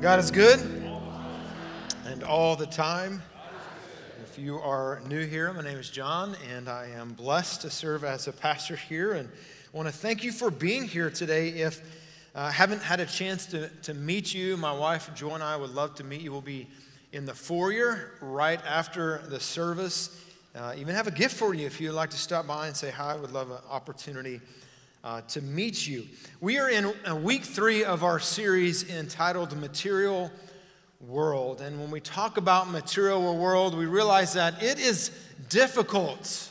God is good and all the time. If you are new here, my name is Jon, and I am blessed to serve as a pastor here. And I want to thank you for being here today. If I uh, haven't had a chance to, to meet you, my wife Joy and I would love to meet you. We'll be in the foyer right after the service. Uh, even have a gift for you if you'd like to stop by and say hi. I would love an opportunity uh, to meet you. We are in week three of our series entitled Material World. And when we talk about material world, we realize that it is difficult.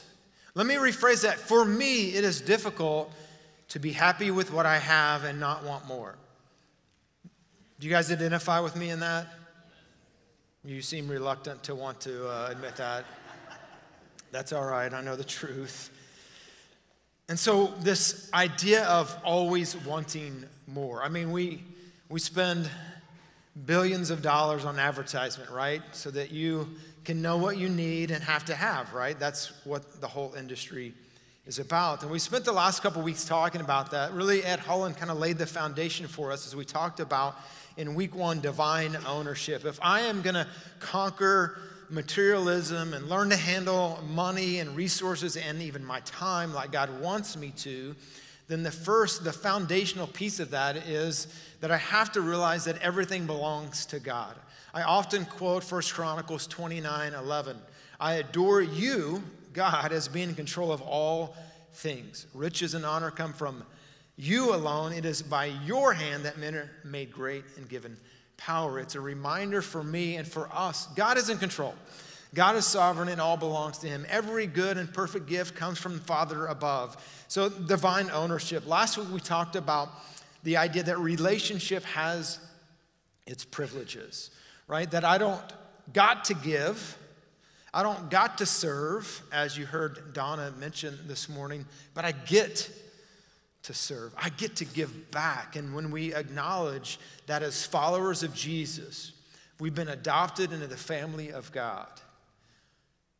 Let me rephrase that. For me, it is difficult to be happy with what I have and not want more. Do you guys identify with me in that? You seem reluctant to want to uh, admit that. That's all right, I know the truth. And so, this idea of always wanting more. I mean, we, we spend billions of dollars on advertisement, right? So that you can know what you need and have to have, right? That's what the whole industry is about. And we spent the last couple weeks talking about that. Really, Ed Holland kind of laid the foundation for us as we talked about in week one divine ownership. If I am going to conquer materialism and learn to handle money and resources and even my time like God wants me to, then the first, the foundational piece of that is that I have to realize that everything belongs to God. I often quote 1 Chronicles 29 11. I adore you, God, as being in control of all things. Riches and honor come from you alone. It is by your hand that men are made great and given power. It's a reminder for me and for us God is in control. God is sovereign and all belongs to him. Every good and perfect gift comes from the Father above. So, divine ownership. Last week we talked about the idea that relationship has its privileges, right? That I don't got to give, I don't got to serve, as you heard Donna mention this morning, but I get to serve. I get to give back. And when we acknowledge that as followers of Jesus, we've been adopted into the family of God,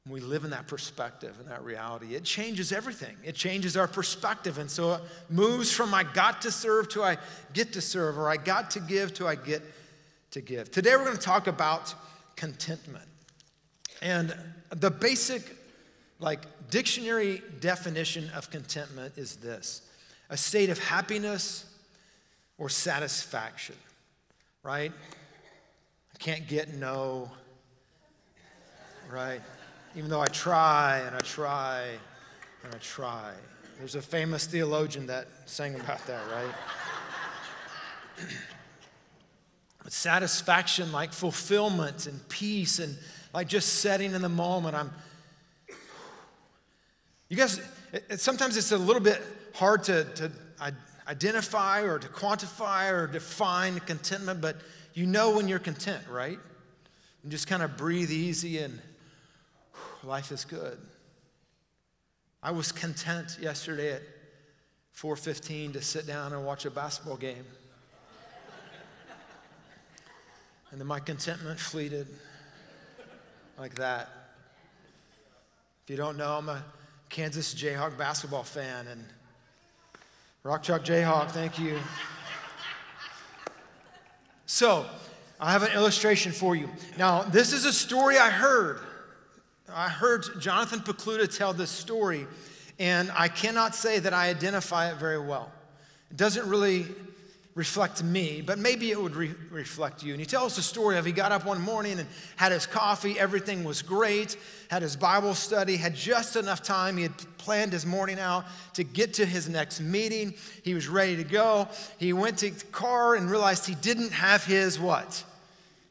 we live in that perspective and that reality, it changes everything. It changes our perspective. And so it moves from I got to serve to I get to serve, or I got to give to I get to give. Today we're going to talk about contentment. And the basic, like, dictionary definition of contentment is this a state of happiness or satisfaction, right? I can't get no, right? Even though I try and I try and I try. There's a famous theologian that sang about that, right? but satisfaction, like fulfillment and peace and like just setting in the moment. I'm, you guys, it, sometimes it's a little bit hard to, to identify or to quantify or define contentment, but you know when you're content, right? And just kind of breathe easy and whew, life is good. I was content yesterday at 4:15 to sit down and watch a basketball game. and then my contentment fleeted like that. If you don't know, I'm a Kansas Jayhawk basketball fan and Rock Chalk Jayhawk, thank you. So, I have an illustration for you. Now, this is a story I heard. I heard Jonathan Pokluda tell this story, and I cannot say that I identify it very well. It doesn't really reflect me, but maybe it would re- reflect you. And he tells the story of he got up one morning and had his coffee, everything was great, had his Bible study, had just enough time. He had planned his morning out to get to his next meeting. He was ready to go. He went to the car and realized he didn't have his what?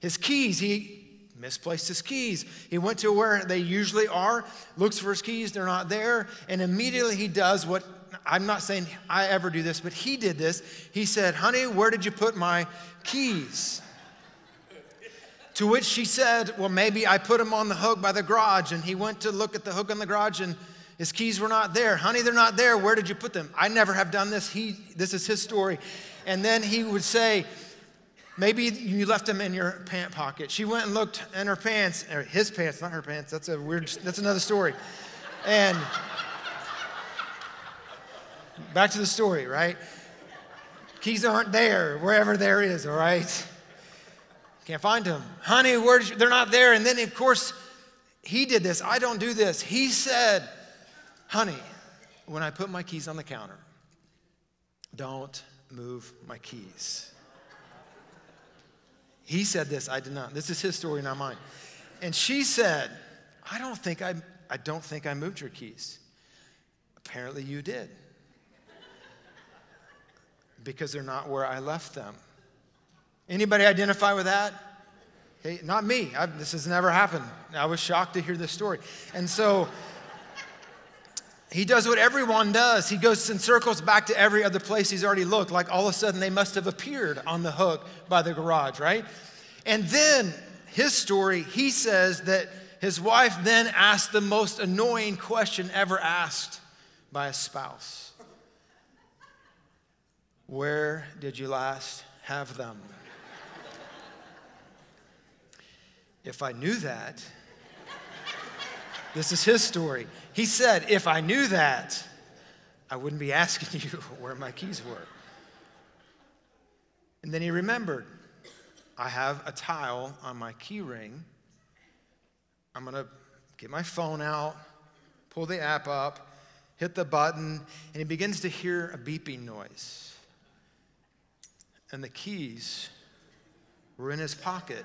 His keys. He misplaced his keys. He went to where they usually are, looks for his keys, they're not there, and immediately he does what I'm not saying I ever do this, but he did this. He said, Honey, where did you put my keys? To which she said, Well, maybe I put them on the hook by the garage. And he went to look at the hook on the garage and his keys were not there. Honey, they're not there. Where did you put them? I never have done this. He, this is his story. And then he would say, Maybe you left them in your pant pocket. She went and looked in her pants, or his pants, not her pants. That's a weird, that's another story. And Back to the story, right? Keys aren't there, wherever there is, all right? Can't find them. Honey, where's they're not there. And then, of course, he did this. I don't do this. He said, Honey, when I put my keys on the counter, don't move my keys. He said this, I did not. This is his story, not mine. And she said, I don't think I, I don't think I moved your keys. Apparently you did. Because they're not where I left them. Anybody identify with that? Okay, not me. I, this has never happened. I was shocked to hear this story. And so he does what everyone does. He goes and circles back to every other place he's already looked. Like all of a sudden they must have appeared on the hook by the garage, right? And then his story, he says that his wife then asked the most annoying question ever asked by a spouse Where did you last have them? If I knew that, this is his story. He said, If I knew that, I wouldn't be asking you where my keys were. And then he remembered, I have a tile on my key ring. I'm going to get my phone out, pull the app up, hit the button, and he begins to hear a beeping noise. And the keys were in his pocket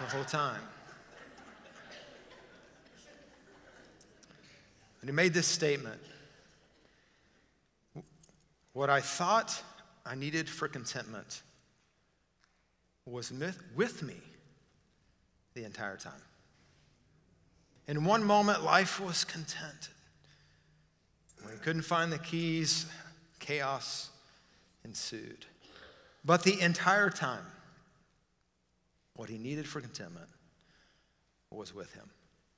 the whole time. And he made this statement What I thought I needed for contentment was with me the entire time. In one moment, life was content. When he couldn't find the keys, chaos ensued. But the entire time, what he needed for contentment was with him.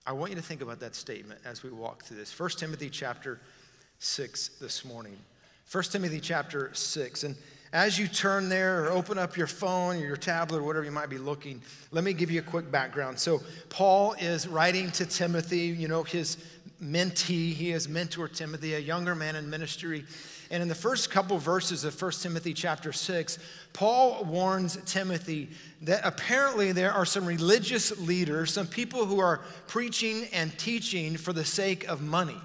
I want you to think about that statement as we walk through this. 1 Timothy chapter 6 this morning. 1 Timothy chapter 6. And as you turn there or open up your phone or your tablet or whatever you might be looking, let me give you a quick background. So, Paul is writing to Timothy, you know, his mentee. He has mentored Timothy, a younger man in ministry. And in the first couple verses of 1 Timothy chapter 6, Paul warns Timothy that apparently there are some religious leaders, some people who are preaching and teaching for the sake of money.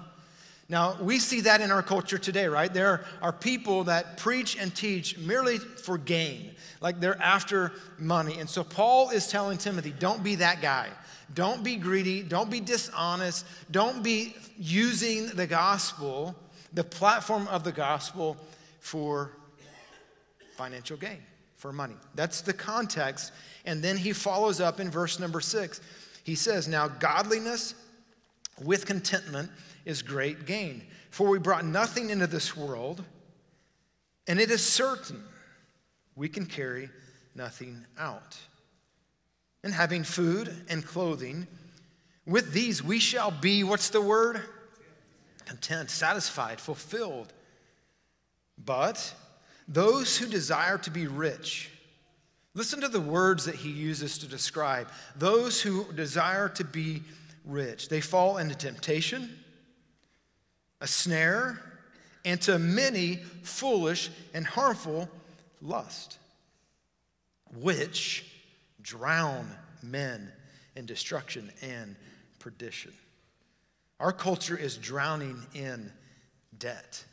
Now, we see that in our culture today, right? There are people that preach and teach merely for gain, like they're after money. And so Paul is telling Timothy, don't be that guy. Don't be greedy. Don't be dishonest. Don't be using the gospel the platform of the gospel for financial gain, for money. That's the context. And then he follows up in verse number six. He says, Now godliness with contentment is great gain. For we brought nothing into this world, and it is certain we can carry nothing out. And having food and clothing, with these we shall be, what's the word? Content, satisfied, fulfilled. But those who desire to be rich, listen to the words that he uses to describe those who desire to be rich. They fall into temptation, a snare, and to many foolish and harmful lust, which drown men in destruction and perdition. Our culture is drowning in debt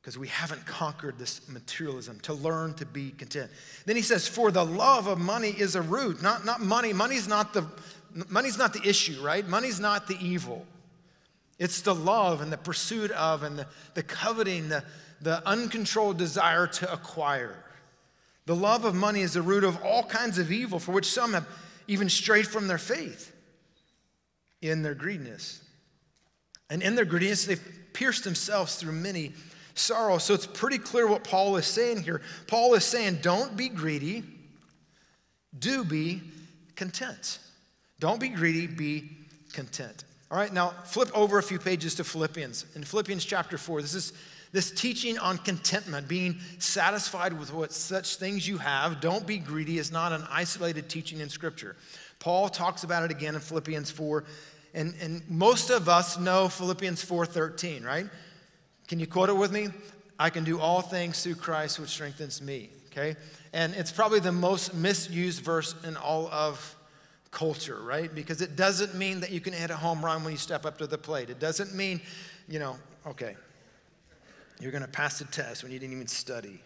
because we haven't conquered this materialism to learn to be content. Then he says, For the love of money is a root. Not, not money. Money's not, the, money's not the issue, right? Money's not the evil. It's the love and the pursuit of and the, the coveting, the, the uncontrolled desire to acquire. The love of money is the root of all kinds of evil, for which some have even strayed from their faith in their greediness. And in their greediness, they've pierced themselves through many sorrows. So it's pretty clear what Paul is saying here. Paul is saying, don't be greedy, do be content. Don't be greedy, be content. All right, now flip over a few pages to Philippians. In Philippians chapter 4, this is this teaching on contentment, being satisfied with what such things you have. Don't be greedy is not an isolated teaching in Scripture. Paul talks about it again in Philippians 4. And, and most of us know Philippians 4:13, right? Can you quote it with me? I can do all things through Christ which strengthens me. okay? And it's probably the most misused verse in all of culture, right? Because it doesn't mean that you can hit a home run when you step up to the plate. It doesn't mean, you know, okay, you're going to pass the test when you didn't even study.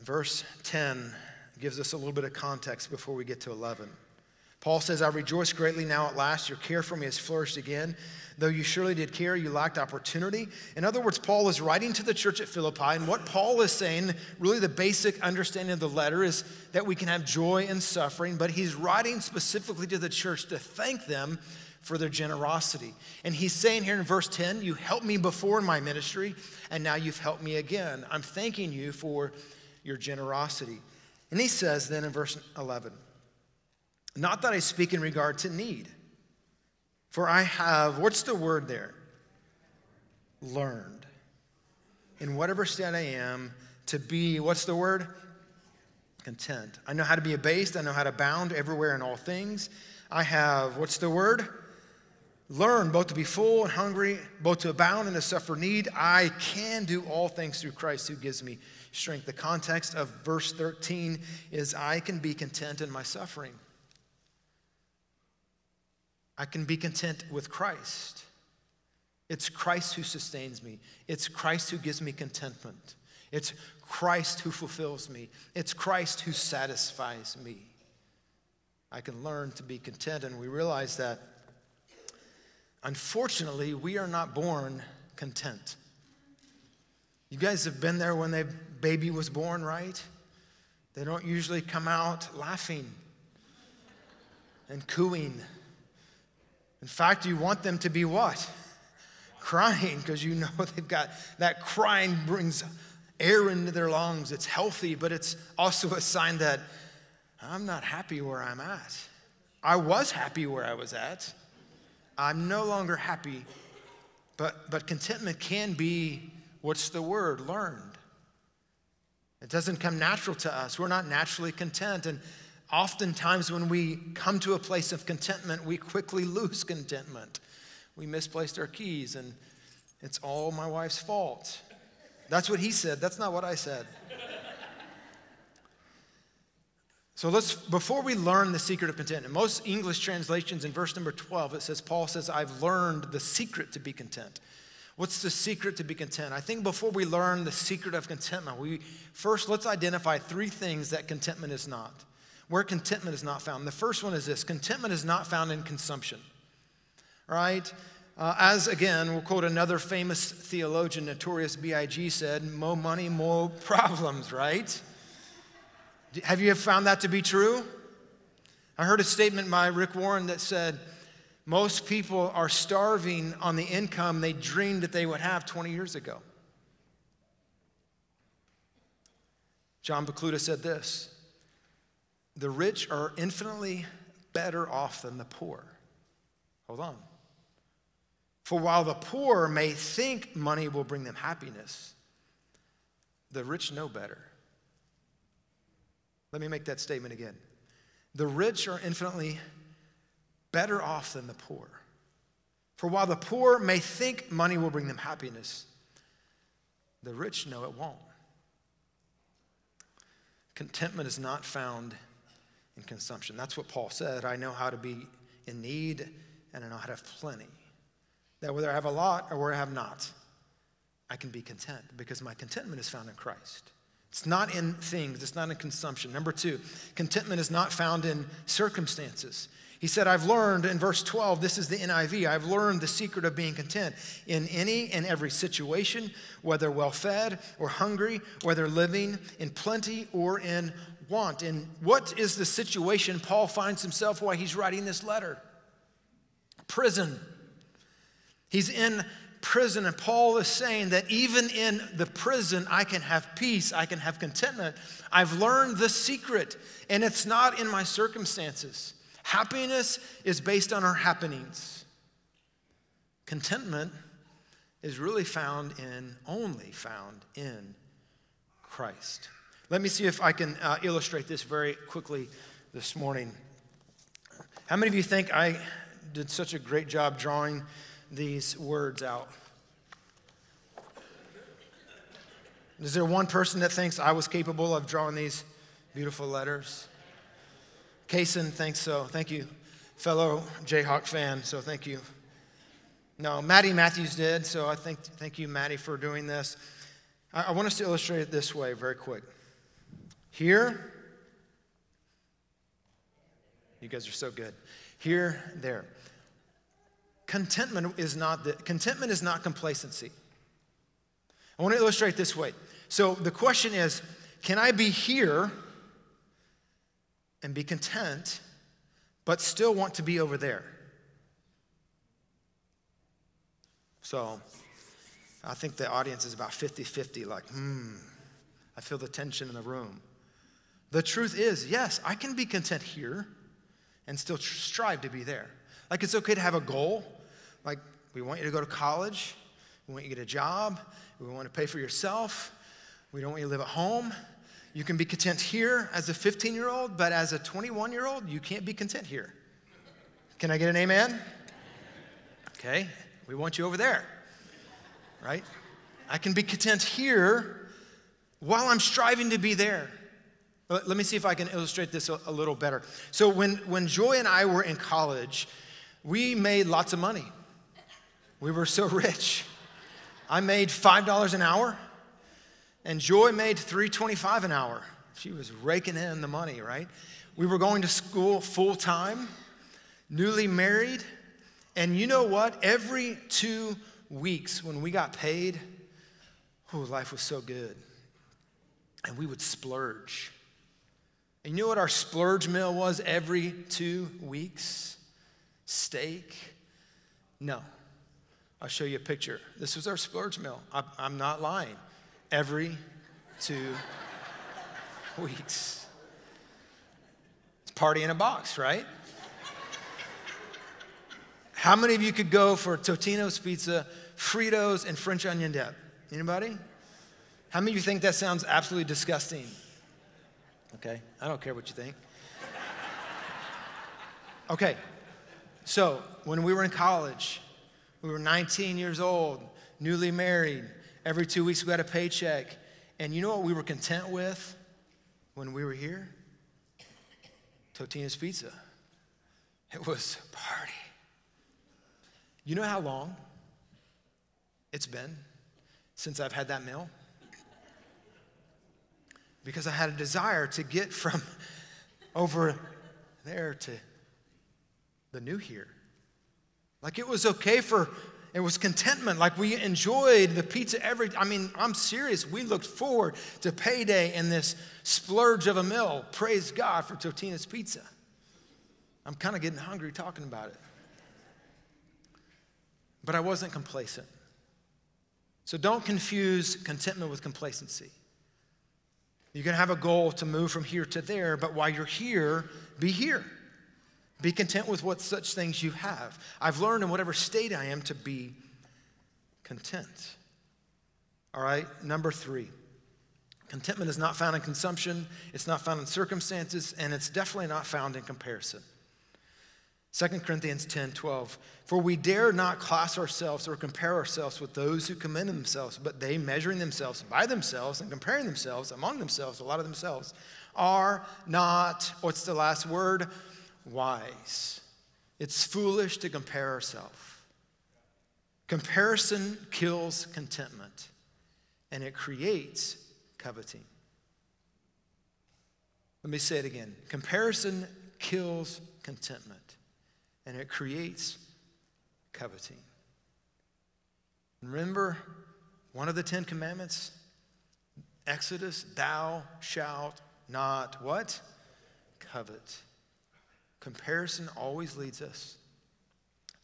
Verse 10 gives us a little bit of context before we get to 11. Paul says, I rejoice greatly now at last. Your care for me has flourished again. Though you surely did care, you lacked opportunity. In other words, Paul is writing to the church at Philippi, and what Paul is saying, really the basic understanding of the letter, is that we can have joy in suffering, but he's writing specifically to the church to thank them for their generosity. And he's saying here in verse 10, You helped me before in my ministry, and now you've helped me again. I'm thanking you for your generosity. And he says then in verse 11, Not that I speak in regard to need for I have, what's the word there? Learned. In whatever state I am, to be, what's the word? Content. I know how to be abased. I know how to bound everywhere in all things. I have, what's the word? Learn both to be full and hungry, both to abound and to suffer need. I can do all things through Christ who gives me strength. The context of verse 13 is I can be content in my suffering. I can be content with Christ. It's Christ who sustains me. It's Christ who gives me contentment. It's Christ who fulfills me. It's Christ who satisfies me. I can learn to be content, and we realize that unfortunately, we are not born content. You guys have been there when the baby was born, right? They don't usually come out laughing and cooing in fact, you want them to be what? Crying, because you know they've got that crying brings air into their lungs. It's healthy, but it's also a sign that I'm not happy where I'm at. I was happy where I was at. I'm no longer happy, but, but contentment can be what's the word? Learned. It doesn't come natural to us. We're not naturally content. And oftentimes when we come to a place of contentment, we quickly lose contentment. We misplaced our keys, and it's all my wife's fault. That's what he said. That's not what I said. So let's, before we learn the secret of contentment, most English translations in verse number 12, it says, Paul says, I've learned the secret to be content. What's the secret to be content? I think before we learn the secret of contentment, we first let's identify three things that contentment is not where contentment is not found. The first one is this contentment is not found in consumption, right? Uh, as again, we'll quote another famous theologian, Notorious B.I.G., said, more money, more problems, right? Have you found that to be true? I heard a statement by Rick Warren that said, most people are starving on the income they dreamed that they would have 20 years ago. John Pokluda said this the rich are infinitely better off than the poor. Hold on. For while the poor may think money will bring them happiness, the rich know better. Let me make that statement again. The rich are infinitely better off than the poor. For while the poor may think money will bring them happiness, the rich know it won't. Contentment is not found in consumption. That's what Paul said. I know how to be in need and I know how to have plenty. That whether I have a lot or where I have not, I can be content because my contentment is found in Christ. It's not in things, it's not in consumption. Number two, contentment is not found in circumstances. He said, I've learned in verse 12, this is the NIV, I've learned the secret of being content in any and every situation, whether well fed or hungry, whether living in plenty or in want. And what is the situation Paul finds himself while he's writing this letter? Prison. He's in prison, and Paul is saying that even in the prison, I can have peace, I can have contentment. I've learned the secret, and it's not in my circumstances. Happiness is based on our happenings. Contentment is really found in, only found in Christ. Let me see if I can uh, illustrate this very quickly this morning. How many of you think I did such a great job drawing these words out? Is there one person that thinks I was capable of drawing these beautiful letters? Kaysen thinks so. Thank you, fellow Jayhawk fan. So thank you. No, Maddie Matthews did. So I think thank you, Maddie, for doing this. I, I want us to illustrate it this way, very quick. Here, you guys are so good. Here, there. Contentment is not the, contentment is not complacency. I want to illustrate this way. So the question is, can I be here and be content, but still want to be over there? So I think the audience is about 50 50, like, hmm, I feel the tension in the room. The truth is, yes, I can be content here and still strive to be there. Like, it's okay to have a goal. Like, we want you to go to college, we want you to get a job, we want to pay for yourself, we don't want you to live at home. You can be content here as a 15 year old, but as a 21 year old, you can't be content here. Can I get an amen? Okay, we want you over there, right? I can be content here while I'm striving to be there. Let me see if I can illustrate this a, little better. So, when, when Joy and I were in college, we made lots of money. We were so rich. I made $5 an hour, and Joy made $3.25 an hour. She was raking in the money, right? We were going to school full time, newly married, and you know what? Every two weeks when we got paid, oh, life was so good. And we would splurge. And you know what our splurge meal was every two weeks? Steak? No. I'll show you a picture. This was our splurge meal. I'm not lying. Every two weeks. It's party in a box, right? How many of you could go for Totino's pizza, Fritos, and French onion dip? Anybody? How many of you think that sounds absolutely disgusting? Okay, I don't care what you think. Okay, so when we were in college, we were 19 years old, newly married. Every two weeks we got a paycheck. And you know what we were content with when we were here? Totino's Pizza. It was a party. You know how long it's been since I've had that meal? because I had a desire to get from over there to the new here. Like it was okay for, it was contentment. Like we enjoyed the pizza every, I mean, I'm serious. We looked forward to payday and this splurge of a meal. Praise God for Totino's Pizza. I'm kind of getting hungry talking about it. But I wasn't complacent. So don't confuse contentment with complacency. You can have a goal to move from here to there, but while you're here, be here. Be content with what such things you have. I've learned in whatever state I am to be content. All right, number three. Contentment is not found in consumption, it's not found in circumstances, and it's definitely not found in comparison. 2 Corinthians 10 12. For we dare not class ourselves or compare ourselves with those who commend themselves, but they, measuring themselves by themselves and comparing themselves among themselves, a lot of themselves, are not, what's the last word? Wise. It's foolish to compare ourselves. Comparison kills contentment and it creates coveting. Let me say it again. Comparison kills contentment and it creates coveting. Remember one of the Ten Commandments? Exodus, thou shalt not what? Covet. Comparison always leads us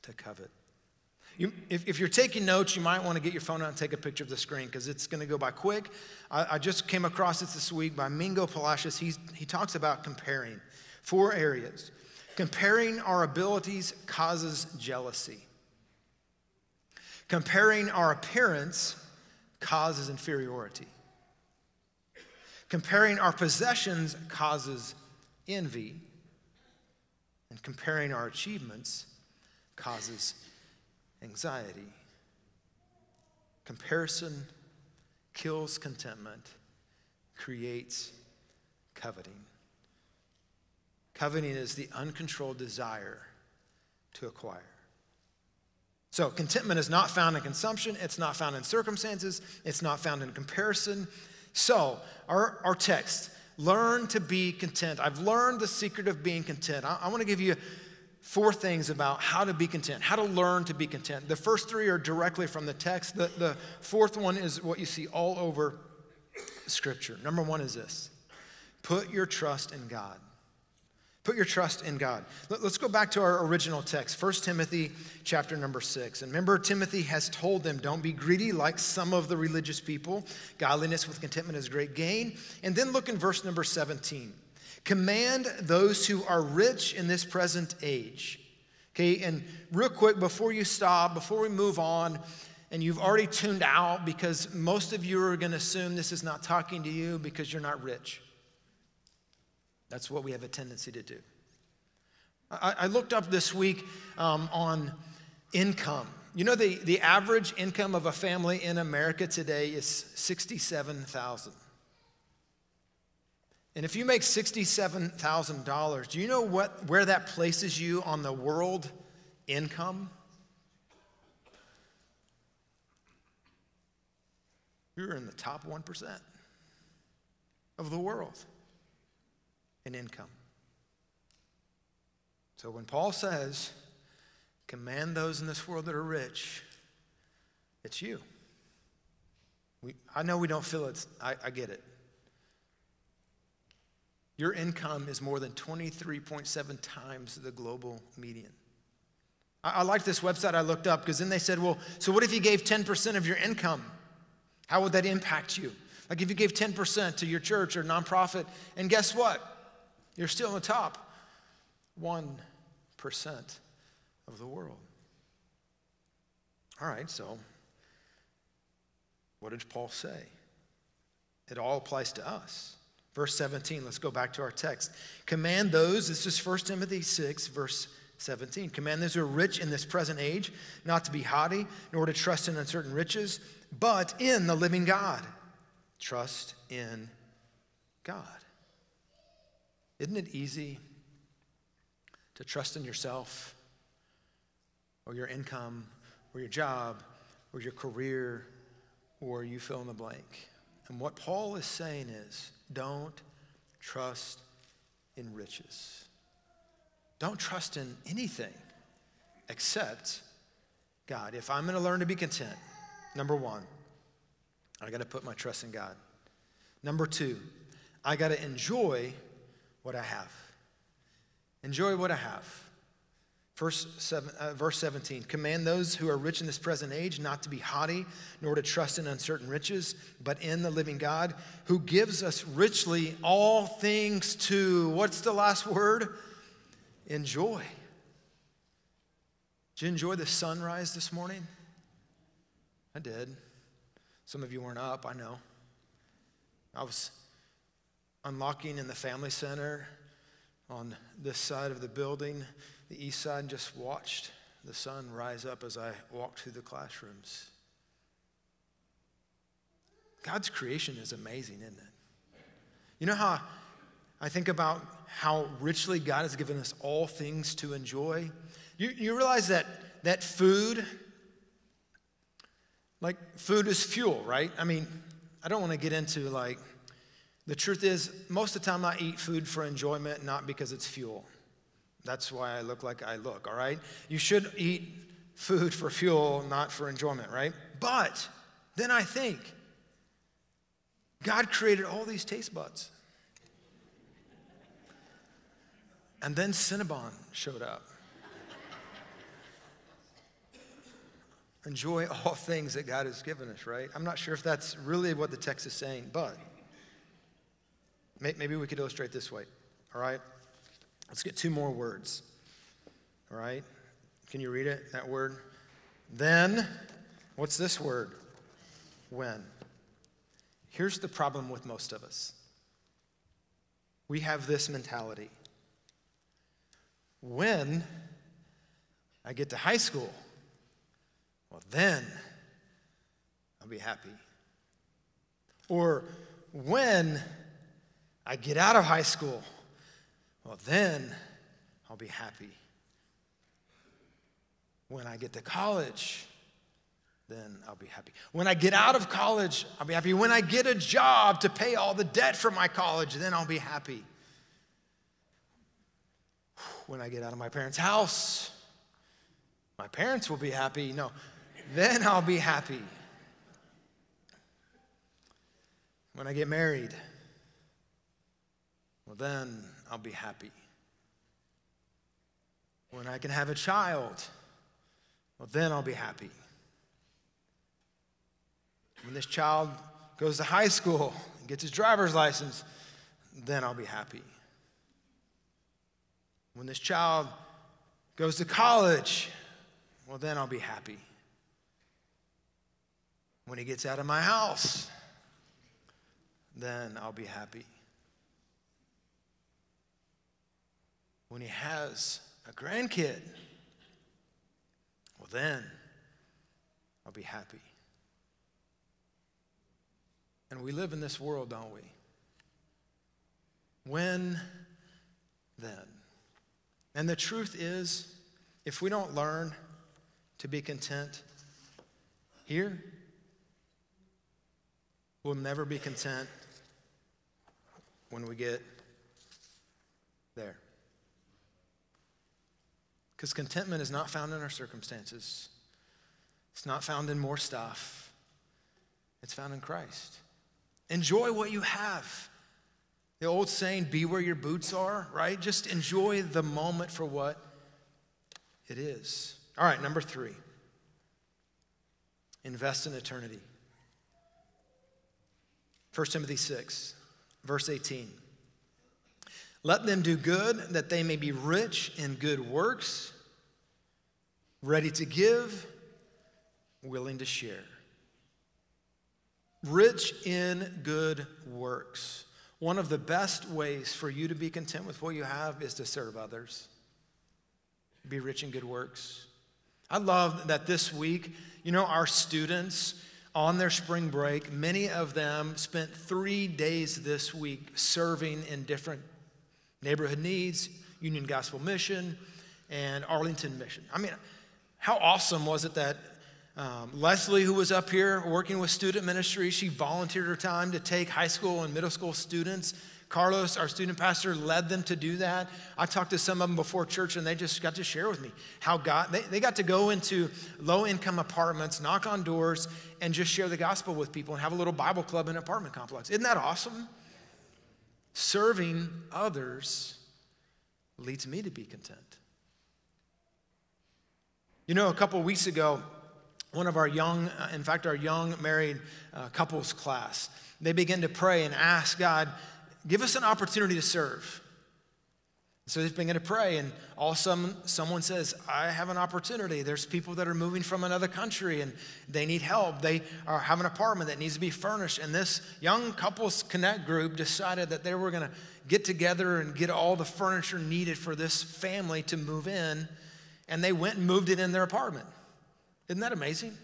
to covet. You, if, if, you're taking notes, you might want to get your phone out and take a picture of the screen because it's going to go by quick. I, I, just came across this this week by Mingo Palacios. He's, he talks about comparing four areas Comparing our abilities causes jealousy. Comparing our appearance causes inferiority. Comparing our possessions causes envy. And comparing our achievements causes anxiety. Comparison kills contentment, creates coveting. Coveting is the uncontrolled desire to acquire. So, contentment is not found in consumption, it's not found in circumstances, it's not found in comparison. So, our, our text learn to be content. I've learned the secret of being content. I, I want to give you four things about how to be content, how to learn to be content. The first three are directly from the text, the, the fourth one is what you see all over Scripture. Number one is this put your trust in God. Put your trust in God. Let's go back to our original text, 1 Timothy chapter number 6. And remember, Timothy has told them, don't be greedy like some of the religious people. Godliness with contentment is great gain. And then look in verse number 17. Command those who are rich in this present age. Okay, and real quick, before you stop, before we move on, and you've already tuned out because most of you are going to assume this is not talking to you because you're not rich. That's what we have a tendency to do. I, I looked up this week um, on income. You know, the, the average income of a family in America today is 67,000. And if you make $67,000, do you know what, where that places you on the world income? You're in the top 1% of the world and income. So when Paul says, command those in this world that are rich, it's you. We, I know we don't feel it, I, I get it. Your income is more than 23.7 times the global median. I, I like this website I looked up because then they said, well, so what if you gave 10% of your income? How would that impact you? Like if you gave 10% to your church or nonprofit, and guess what? You're still in the top 1% of the world. All right, so what did Paul say? It all applies to us. Verse 17, let's go back to our text. Command those, this is 1 Timothy 6, verse 17. Command those who are rich in this present age not to be haughty, nor to trust in uncertain riches, but in the living God. Trust in God. Isn't it easy to trust in yourself or your income or your job or your career or you fill in the blank? And what Paul is saying is don't trust in riches. Don't trust in anything except God. If I'm going to learn to be content, number one, I got to put my trust in God. Number two, I got to enjoy what I have. Enjoy what I have. Verse, seven, uh, verse 17 Command those who are rich in this present age not to be haughty, nor to trust in uncertain riches, but in the living God, who gives us richly all things to, what's the last word? Enjoy. Did you enjoy the sunrise this morning? I did. Some of you weren't up, I know. I was unlocking in the family center on this side of the building, the east side, and just watched the sun rise up as I walked through the classrooms. God's creation is amazing, isn't it? You know how I think about how richly God has given us all things to enjoy? You, you realize that, that food, like food is fuel, right? I mean, I don't want to get into like the truth is, most of the time I eat food for enjoyment, not because it's fuel. That's why I look like I look, all right? You should eat food for fuel, not for enjoyment, right? But then I think God created all these taste buds. And then Cinnabon showed up. Enjoy all things that God has given us, right? I'm not sure if that's really what the text is saying, but Maybe we could illustrate this way. All right? Let's get two more words. All right? Can you read it, that word? Then, what's this word? When. Here's the problem with most of us we have this mentality. When I get to high school, well, then I'll be happy. Or when I get out of high school, well, then I'll be happy. When I get to college, then I'll be happy. When I get out of college, I'll be happy. When I get a job to pay all the debt for my college, then I'll be happy. When I get out of my parents' house, my parents will be happy. No, then I'll be happy. When I get married, well, then I'll be happy. When I can have a child, well, then I'll be happy. When this child goes to high school and gets his driver's license, then I'll be happy. When this child goes to college, well, then I'll be happy. When he gets out of my house, then I'll be happy. When he has a grandkid, well, then I'll be happy. And we live in this world, don't we? When then? And the truth is, if we don't learn to be content here, we'll never be content when we get there. Because contentment is not found in our circumstances, it's not found in more stuff, it's found in Christ. Enjoy what you have. The old saying, be where your boots are, right? Just enjoy the moment for what it is. All right, number three invest in eternity. 1 Timothy 6, verse 18. Let them do good that they may be rich in good works, ready to give, willing to share. Rich in good works. One of the best ways for you to be content with what you have is to serve others. Be rich in good works. I love that this week, you know, our students on their spring break, many of them spent three days this week serving in different neighborhood needs, Union Gospel Mission, and Arlington Mission. I mean, how awesome was it that um, Leslie, who was up here working with student ministry, she volunteered her time to take high school and middle school students. Carlos, our student pastor, led them to do that. I talked to some of them before church, and they just got to share with me how God, they, they got to go into low income apartments, knock on doors, and just share the gospel with people and have a little Bible club in an apartment complex. Isn't that awesome? Serving others leads me to be content. You know, a couple weeks ago, one of our young, uh, in fact, our young married uh, couples class, they began to pray and ask God, give us an opportunity to serve. So they begin to pray, and all of a sudden, someone says, I have an opportunity. There's people that are moving from another country and they need help. They are, have an apartment that needs to be furnished. And this young couples connect group decided that they were going to get together and get all the furniture needed for this family to move in. And they went and moved it in their apartment. Isn't that amazing?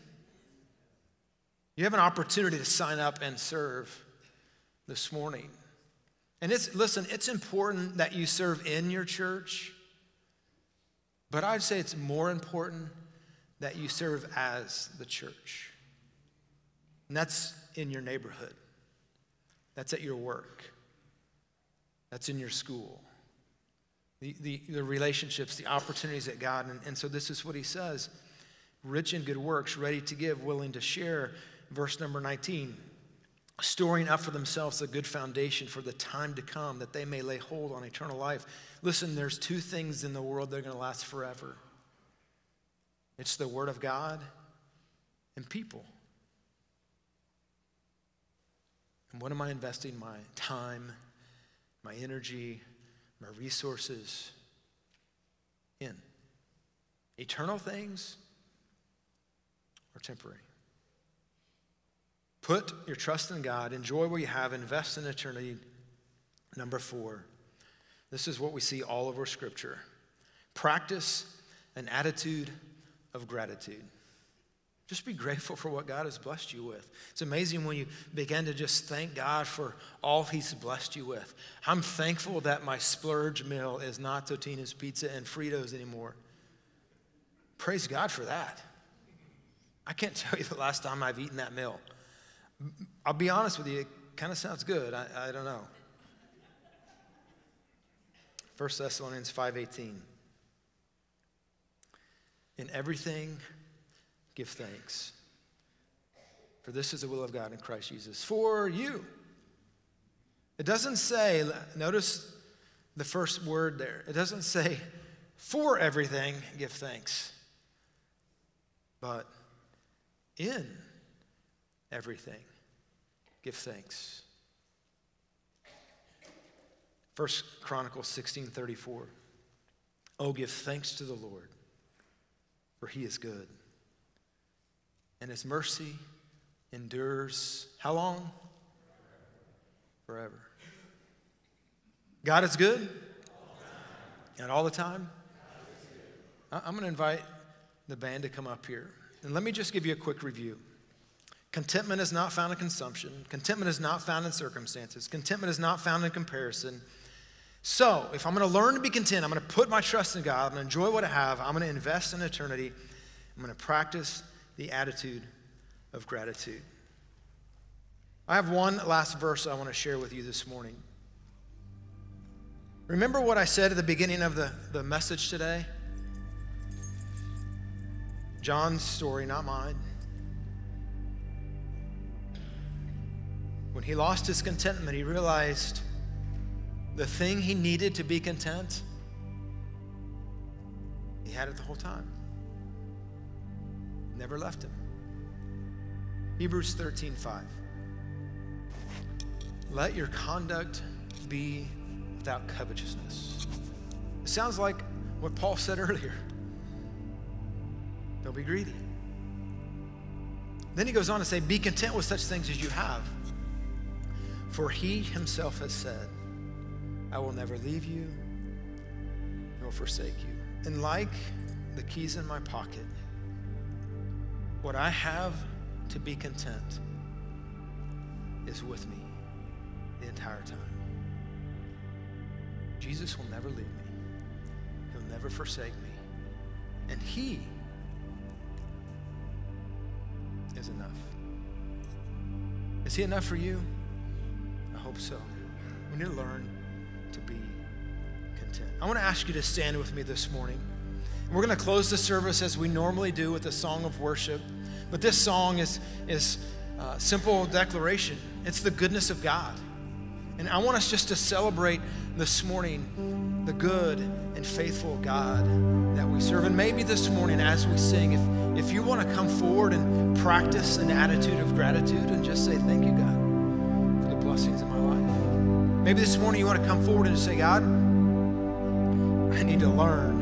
You have an opportunity to sign up and serve this morning. And it's, listen, it's important that you serve in your church, but I'd say it's more important that you serve as the church. And that's in your neighborhood, that's at your work, that's in your school. The, the, relationships, the opportunities that God, and, and so this is what he says rich in good works, ready to give, willing to share. Verse number 19 storing up for themselves a good foundation for the time to come that they may lay hold on eternal life. Listen, there's two things in the world that are going to last forever it's the Word of God and people. And what am I investing my time, my energy, my resources in? Eternal things or temporary? Put your trust in God, enjoy what you have, invest in eternity. Number four, this is what we see all over Scripture practice an attitude of gratitude. Just be grateful for what God has blessed you with. It's amazing when you begin to just thank God for all He's blessed you with. I'm thankful that my splurge meal is not Totino's Pizza and Fritos anymore. Praise God for that. I can't tell you the last time I've eaten that meal. I'll be honest with you, it kind of sounds good. I, I don't know. 1 Thessalonians 5:18. In everything give thanks. For this is the will of God in Christ Jesus for you. It doesn't say, notice the first word there. It doesn't say, for everything, give thanks, but in everything, give thanks. First Chronicles 16 34. Oh, give thanks to the Lord, for he is good and his mercy endures how long? Forever. God is good? And all the time? I'm going to invite the band to come up here. And let me just give you a quick review. Contentment is not found in consumption. Contentment is not found in circumstances. Contentment is not found in comparison. So, if I'm going to learn to be content, I'm going to put my trust in God, I'm going to enjoy what I have, I'm going to invest in eternity, I'm going to practice the attitude of gratitude. I have one last verse I want to share with you this morning. Remember what I said at the beginning of the, the message today? John's story, not mine. When he lost his contentment, he realized the thing he needed to be content, he had it the whole time never left him. Hebrews 13, 5. Let your conduct be without covetousness. It sounds like what Paul said earlier. Don't be greedy. Then he goes on to say, Be content with such things as you have. For he himself has said, I will never leave you nor forsake you. And like the keys in my pocket, what I have to be content is with me the entire time. Jesus will never leave me, He'll never forsake me. And He is enough. Is He enough for you? I hope so. We need to learn to be content. I want to ask you to stand with me this morning. We're going to close the service as we normally do with a song of worship. But this song is, is a simple declaration it's the goodness of God. And I want us just to celebrate this morning the good and faithful God that we serve. And maybe this morning, as we sing, if, if you want to come forward and practice an attitude of gratitude and just say, Thank you, God, for the blessings in my life. Maybe this morning you want to come forward and say, God, I need to learn